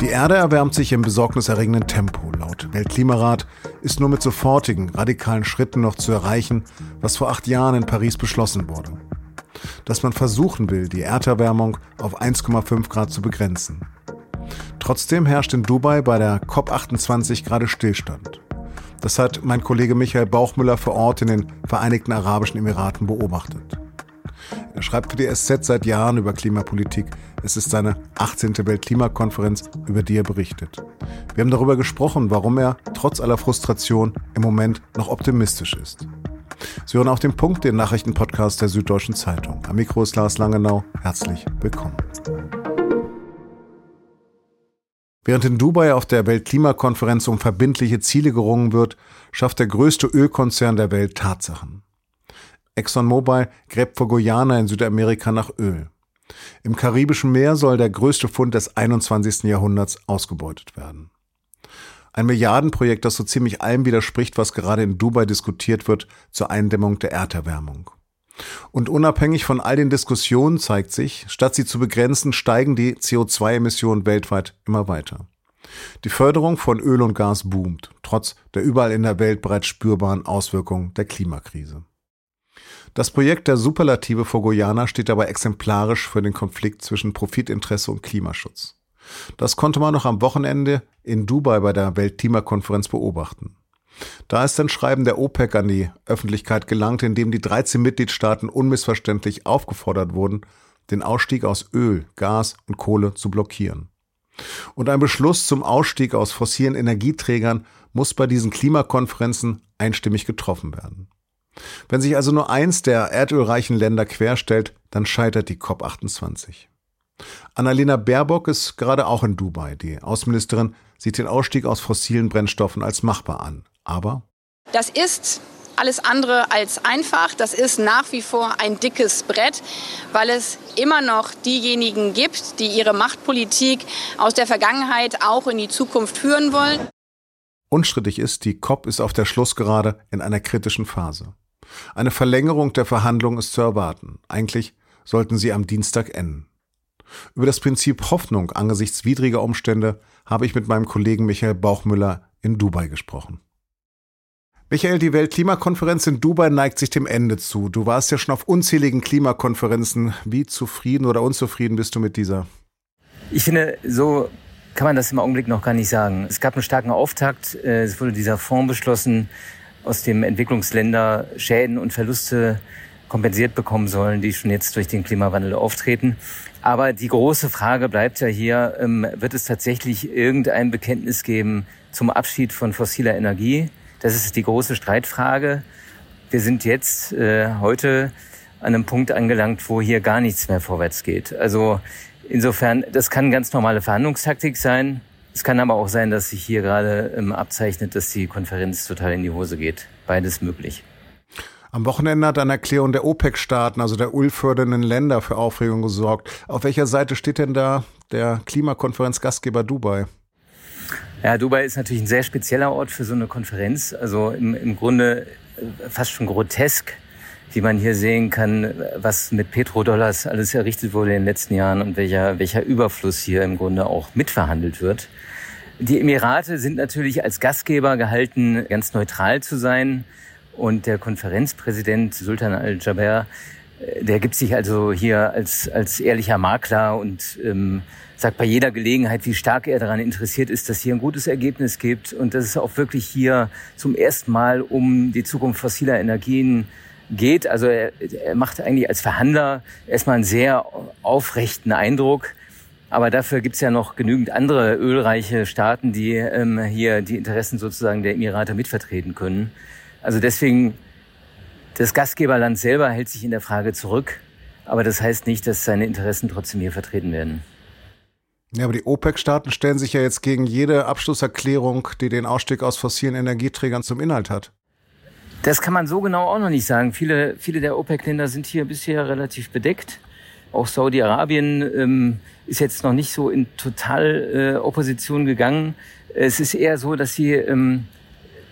Die Erde erwärmt sich im besorgniserregenden Tempo. Laut Weltklimarat ist nur mit sofortigen, radikalen Schritten noch zu erreichen, was vor acht Jahren in Paris beschlossen wurde. Dass man versuchen will, die Erderwärmung auf 1,5 Grad zu begrenzen. Trotzdem herrscht in Dubai bei der COP28 gerade Stillstand. Das hat mein Kollege Michael Bauchmüller vor Ort in den Vereinigten Arabischen Emiraten beobachtet. Er schreibt für die SZ seit Jahren über Klimapolitik. Es ist seine 18. Weltklimakonferenz, über die er berichtet. Wir haben darüber gesprochen, warum er trotz aller Frustration im Moment noch optimistisch ist. Sie hören auch den Punkt, den Nachrichtenpodcast der Süddeutschen Zeitung. Am Mikro ist Lars Langenau. Herzlich willkommen. Während in Dubai auf der Weltklimakonferenz um verbindliche Ziele gerungen wird, schafft der größte Ölkonzern der Welt Tatsachen. ExxonMobil gräbt vor Guyana in Südamerika nach Öl. Im Karibischen Meer soll der größte Fund des 21. Jahrhunderts ausgebeutet werden. Ein Milliardenprojekt, das so ziemlich allem widerspricht, was gerade in Dubai diskutiert wird zur Eindämmung der Erderwärmung. Und unabhängig von all den Diskussionen zeigt sich, statt sie zu begrenzen, steigen die CO2-Emissionen weltweit immer weiter. Die Förderung von Öl und Gas boomt, trotz der überall in der Welt bereits spürbaren Auswirkungen der Klimakrise. Das Projekt der Superlative vor Guyana steht dabei exemplarisch für den Konflikt zwischen Profitinteresse und Klimaschutz. Das konnte man noch am Wochenende in Dubai bei der Weltklimakonferenz beobachten. Da ist ein Schreiben der OPEC an die Öffentlichkeit gelangt, in dem die 13 Mitgliedstaaten unmissverständlich aufgefordert wurden, den Ausstieg aus Öl, Gas und Kohle zu blockieren. Und ein Beschluss zum Ausstieg aus fossilen Energieträgern muss bei diesen Klimakonferenzen einstimmig getroffen werden. Wenn sich also nur eins der erdölreichen Länder querstellt, dann scheitert die COP28. Annalena Baerbock ist gerade auch in Dubai. Die Außenministerin sieht den Ausstieg aus fossilen Brennstoffen als machbar an. Aber das ist alles andere als einfach. Das ist nach wie vor ein dickes Brett, weil es immer noch diejenigen gibt, die ihre Machtpolitik aus der Vergangenheit auch in die Zukunft führen wollen. Unstrittig ist, die COP ist auf der Schlussgerade in einer kritischen Phase. Eine Verlängerung der Verhandlungen ist zu erwarten. Eigentlich sollten sie am Dienstag enden. Über das Prinzip Hoffnung angesichts widriger Umstände habe ich mit meinem Kollegen Michael Bauchmüller in Dubai gesprochen. Michael, die Weltklimakonferenz in Dubai neigt sich dem Ende zu. Du warst ja schon auf unzähligen Klimakonferenzen. Wie zufrieden oder unzufrieden bist du mit dieser? Ich finde, so kann man das im Augenblick noch gar nicht sagen. Es gab einen starken Auftakt. Äh, es wurde dieser Fonds beschlossen, aus dem Entwicklungsländer Schäden und Verluste kompensiert bekommen sollen, die schon jetzt durch den Klimawandel auftreten. Aber die große Frage bleibt ja hier, ähm, wird es tatsächlich irgendein Bekenntnis geben zum Abschied von fossiler Energie? Das ist die große Streitfrage. Wir sind jetzt äh, heute an einem Punkt angelangt, wo hier gar nichts mehr vorwärts geht. Also insofern, das kann ganz normale Verhandlungstaktik sein. Es kann aber auch sein, dass sich hier gerade ähm, abzeichnet, dass die Konferenz total in die Hose geht. Beides möglich. Am Wochenende hat eine Erklärung der OPEC-Staaten, also der ölfördernden Länder, für Aufregung gesorgt. Auf welcher Seite steht denn da der Klimakonferenz Gastgeber Dubai? Ja, Dubai ist natürlich ein sehr spezieller Ort für so eine Konferenz. Also im, im Grunde äh, fast schon grotesk, wie man hier sehen kann, was mit Petrodollars alles errichtet wurde in den letzten Jahren und welcher, welcher Überfluss hier im Grunde auch mitverhandelt wird. Die Emirate sind natürlich als Gastgeber gehalten, ganz neutral zu sein. Und der Konferenzpräsident Sultan al-Jaber, äh, der gibt sich also hier als, als ehrlicher Makler und ähm, sagt bei jeder Gelegenheit, wie stark er daran interessiert ist, dass hier ein gutes Ergebnis gibt und dass es auch wirklich hier zum ersten Mal um die Zukunft fossiler Energien geht. Also er, er macht eigentlich als Verhandler erstmal einen sehr aufrechten Eindruck. Aber dafür gibt's ja noch genügend andere ölreiche Staaten, die ähm, hier die Interessen sozusagen der Emirate mitvertreten können. Also deswegen, das Gastgeberland selber hält sich in der Frage zurück. Aber das heißt nicht, dass seine Interessen trotzdem hier vertreten werden. Ja, aber die OPEC-Staaten stellen sich ja jetzt gegen jede Abschlusserklärung, die den Ausstieg aus fossilen Energieträgern zum Inhalt hat. Das kann man so genau auch noch nicht sagen. Viele, viele der OPEC-Länder sind hier bisher relativ bedeckt. Auch Saudi-Arabien ähm, ist jetzt noch nicht so in total äh, Opposition gegangen. Es ist eher so, dass sie ähm,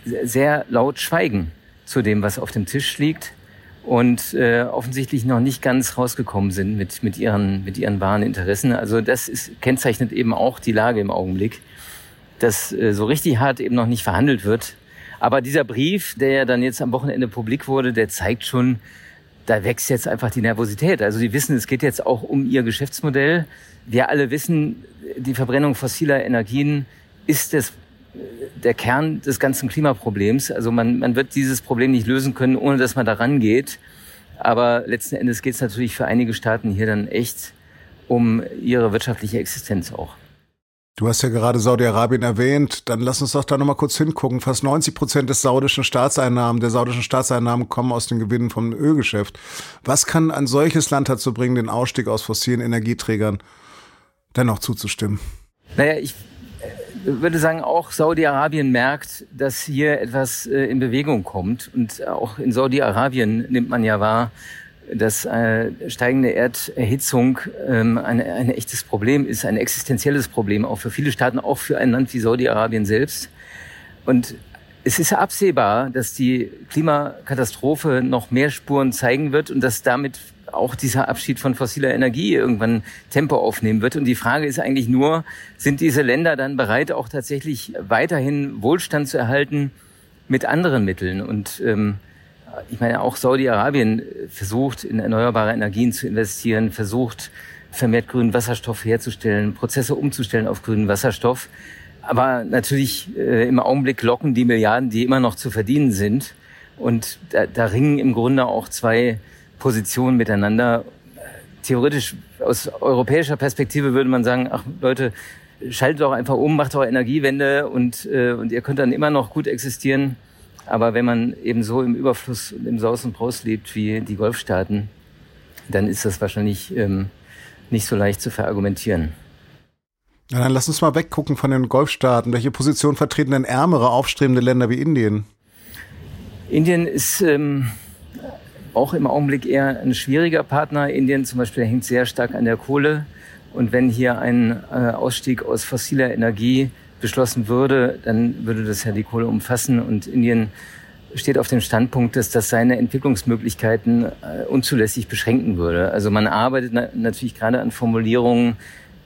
sehr laut schweigen zu dem, was auf dem Tisch liegt und äh, offensichtlich noch nicht ganz rausgekommen sind mit, mit, ihren, mit ihren wahren Interessen. Also das ist, kennzeichnet eben auch die Lage im Augenblick, dass äh, so richtig hart eben noch nicht verhandelt wird. Aber dieser Brief, der ja dann jetzt am Wochenende publik wurde, der zeigt schon, da wächst jetzt einfach die Nervosität. Also die wissen, es geht jetzt auch um ihr Geschäftsmodell. Wir alle wissen, die Verbrennung fossiler Energien ist das der Kern des ganzen Klimaproblems. Also man, man wird dieses Problem nicht lösen können, ohne dass man da rangeht. Aber letzten Endes geht es natürlich für einige Staaten hier dann echt um ihre wirtschaftliche Existenz auch. Du hast ja gerade Saudi-Arabien erwähnt. Dann lass uns doch da nochmal kurz hingucken. Fast 90 Prozent des saudischen Staatseinnahmen, der saudischen Staatseinnahmen kommen aus den Gewinnen vom Ölgeschäft. Was kann ein solches Land dazu bringen, den Ausstieg aus fossilen Energieträgern dennoch zuzustimmen? Naja, ich würde sagen, auch Saudi-Arabien merkt, dass hier etwas äh, in Bewegung kommt. Und auch in Saudi-Arabien nimmt man ja wahr, dass äh, steigende Erderhitzung ähm, ein, ein echtes Problem ist, ein existenzielles Problem, auch für viele Staaten, auch für ein Land wie Saudi-Arabien selbst. Und es ist absehbar, dass die Klimakatastrophe noch mehr Spuren zeigen wird und dass damit auch dieser Abschied von fossiler Energie irgendwann Tempo aufnehmen wird. Und die Frage ist eigentlich nur, sind diese Länder dann bereit, auch tatsächlich weiterhin Wohlstand zu erhalten mit anderen Mitteln? Und ähm, ich meine, auch Saudi-Arabien versucht, in erneuerbare Energien zu investieren, versucht, vermehrt grünen Wasserstoff herzustellen, Prozesse umzustellen auf grünen Wasserstoff. Aber natürlich äh, im Augenblick locken die Milliarden, die immer noch zu verdienen sind. Und da, da ringen im Grunde auch zwei Positionen miteinander. Theoretisch aus europäischer Perspektive würde man sagen, ach Leute, schaltet doch einfach um, macht doch Energiewende und, äh, und ihr könnt dann immer noch gut existieren. Aber wenn man eben so im Überfluss und im Saus und Braus lebt wie die Golfstaaten, dann ist das wahrscheinlich ähm, nicht so leicht zu verargumentieren. Ja, dann lass uns mal weggucken von den Golfstaaten. Welche Position vertreten denn ärmere, aufstrebende Länder wie Indien? Indien ist ähm, auch im Augenblick eher ein schwieriger Partner. Indien zum Beispiel hängt sehr stark an der Kohle. Und wenn hier ein äh, Ausstieg aus fossiler Energie beschlossen würde, dann würde das ja die Kohle umfassen. Und Indien steht auf dem Standpunkt, dass das seine Entwicklungsmöglichkeiten äh, unzulässig beschränken würde. Also man arbeitet na natürlich gerade an Formulierungen,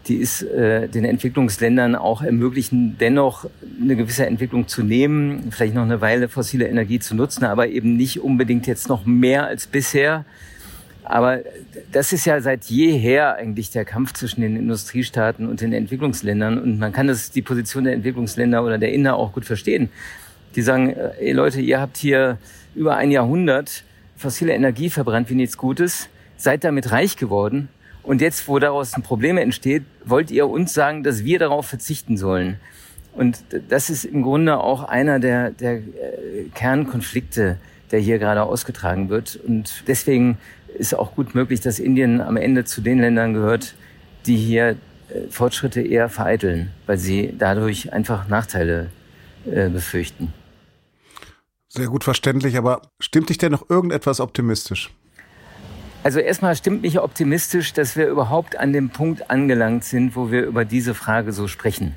die es äh, den Entwicklungsländern auch ermöglichen, dennoch eine gewisse Entwicklung zu nehmen, vielleicht noch eine Weile fossile Energie zu nutzen, aber eben nicht unbedingt jetzt noch mehr als bisher. Aber das ist ja seit jeher eigentlich der Kampf zwischen den Industriestaaten und den Entwicklungsländern. Und man kann das, die Position der Entwicklungsländer oder der Inder auch gut verstehen. Die sagen, äh, ey Leute, ihr habt hier über ein Jahrhundert fossile Energie verbrannt wie nichts Gutes, seid damit reich geworden und jetzt, wo daraus ein Problem entsteht, wollt ihr uns sagen, dass wir darauf verzichten sollen. Und das ist im Grunde auch einer der, der äh, Kernkonflikte, der hier gerade ausgetragen wird. Und deswegen ist auch gut möglich, dass Indien am Ende zu den Ländern gehört, die hier äh, Fortschritte eher vereiteln, weil sie dadurch einfach Nachteile äh, befürchten. Sehr gut verständlich, aber stimmt dich denn noch irgendetwas optimistisch? Also erstmal stimmt mich optimistisch, dass wir überhaupt an dem Punkt angelangt sind, wo wir über diese Frage so sprechen.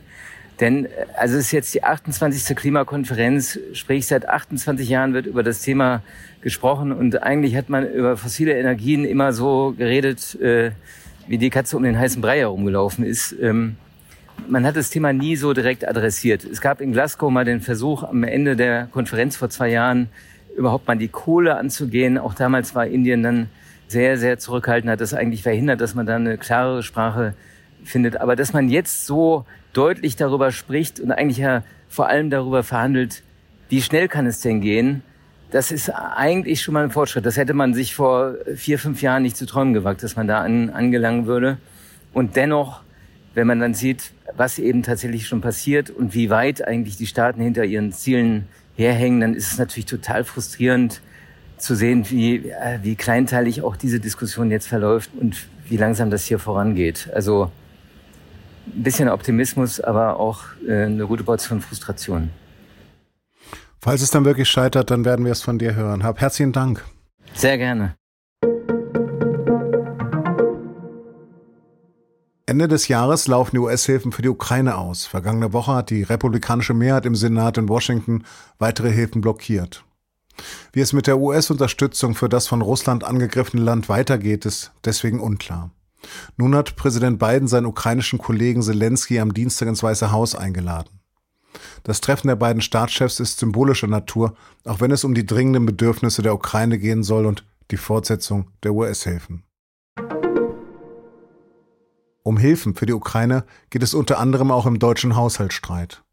Denn äh, also es ist jetzt die 28. Klimakonferenz, sprich seit 28 Jahren wird über das Thema gesprochen und eigentlich hat man über fossile Energien immer so geredet, äh, wie die Katze um den heißen Brei herumgelaufen ist. Ähm, man hat das Thema nie so direkt adressiert. Es gab in Glasgow mal den Versuch am Ende der Konferenz vor zwei Jahren überhaupt mal die Kohle anzugehen. Auch damals war Indien dann sehr, sehr zurückhaltend, hat das eigentlich verhindert, dass man da eine klarere Sprache findet. Aber dass man jetzt so deutlich darüber spricht und eigentlich ja vor allem darüber verhandelt, wie schnell kann es denn gehen, das ist eigentlich schon mal ein Fortschritt. Das hätte man sich vor vier, fünf Jahren nicht zu träumen gewagt, dass man da an, angelangen würde. Und dennoch, wenn man dann sieht, was eben tatsächlich schon passiert und wie weit eigentlich die Staaten hinter ihren Zielen herhängen, dann ist es natürlich total frustrierend, zu sehen, wie, äh, wie kleinteilig auch diese Diskussion jetzt verläuft und wie langsam das hier vorangeht. Also ein bisschen Optimismus, aber auch äh, eine gute Portion Frustration. Falls es dann wirklich scheitert, dann werden wir es von dir hören. Hab herzlichen Dank. Sehr gerne. Ende des Jahres laufen die US-Hilfen für die Ukraine aus. Vergangene Woche hat die republikanische Mehrheit im Senat in Washington weitere Hilfen blockiert. Wie es mit der US-Unterstützung für das von Russland angegriffene Land weitergeht, ist deswegen unklar. Nun hat Präsident Biden seinen ukrainischen Kollegen Zelensky am Dienstag ins Weiße Haus eingeladen. Das Treffen der beiden Staatschefs ist symbolischer Natur, auch wenn es um die dringenden Bedürfnisse der Ukraine gehen soll und die Fortsetzung der US-Hilfen. Um Hilfen für die Ukraine geht es unter anderem auch im deutschen Haushaltsstreit.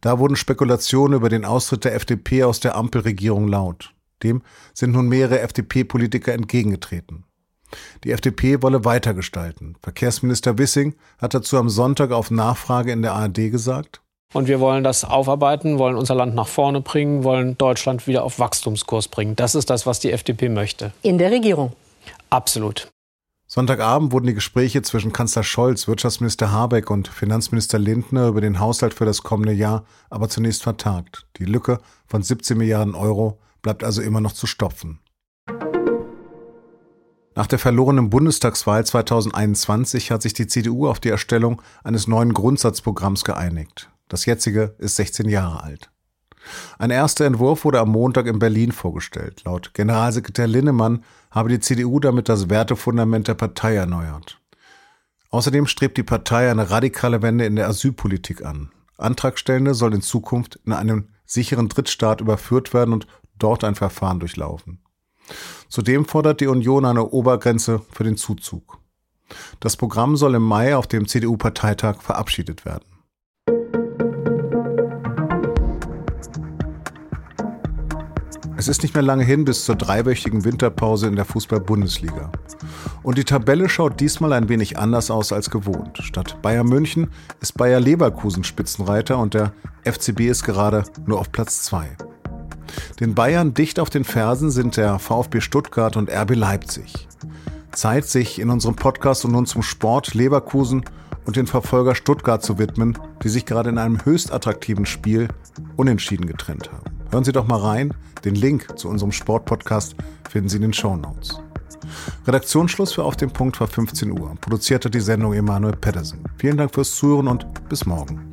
Da wurden Spekulationen über den Austritt der FDP aus der Ampelregierung laut. Dem sind nun mehrere FDP-Politiker entgegengetreten. Die FDP wolle weitergestalten. Verkehrsminister Wissing hat dazu am Sonntag auf Nachfrage in der ARD gesagt, und wir wollen das aufarbeiten, wollen unser Land nach vorne bringen, wollen Deutschland wieder auf Wachstumskurs bringen. Das ist das, was die FDP möchte. In der Regierung. Absolut. Sonntagabend wurden die Gespräche zwischen Kanzler Scholz, Wirtschaftsminister Habeck und Finanzminister Lindner über den Haushalt für das kommende Jahr aber zunächst vertagt. Die Lücke von 17 Milliarden Euro bleibt also immer noch zu stopfen. Nach der verlorenen Bundestagswahl 2021 hat sich die CDU auf die Erstellung eines neuen Grundsatzprogramms geeinigt. Das jetzige ist 16 Jahre alt. Ein erster Entwurf wurde am Montag in Berlin vorgestellt. Laut Generalsekretär Linnemann habe die CDU damit das Wertefundament der Partei erneuert. Außerdem strebt die Partei eine radikale Wende in der Asylpolitik an. Antragstellende sollen in Zukunft in einen sicheren Drittstaat überführt werden und dort ein Verfahren durchlaufen. Zudem fordert die Union eine Obergrenze für den Zuzug. Das Programm soll im Mai auf dem CDU-Parteitag verabschiedet werden. Es ist nicht mehr lange hin bis zur dreiwöchigen Winterpause in der Fußball-Bundesliga. Und die Tabelle schaut diesmal ein wenig anders aus als gewohnt. Statt Bayern München ist Bayer Leverkusen Spitzenreiter und der FCB ist gerade nur auf Platz 2. Den Bayern dicht auf den Fersen sind der VfB Stuttgart und RB Leipzig. Zeit, sich in unserem Podcast und nun zum Sport Leverkusen und den Verfolger Stuttgart zu widmen, die sich gerade in einem höchst attraktiven Spiel unentschieden getrennt haben. Hören Sie doch mal rein. Den Link zu unserem Sportpodcast finden Sie in den Show Notes. Redaktionsschluss für Auf dem Punkt war 15 Uhr. Produzierte die Sendung Emanuel Pedersen. Vielen Dank fürs Zuhören und bis morgen.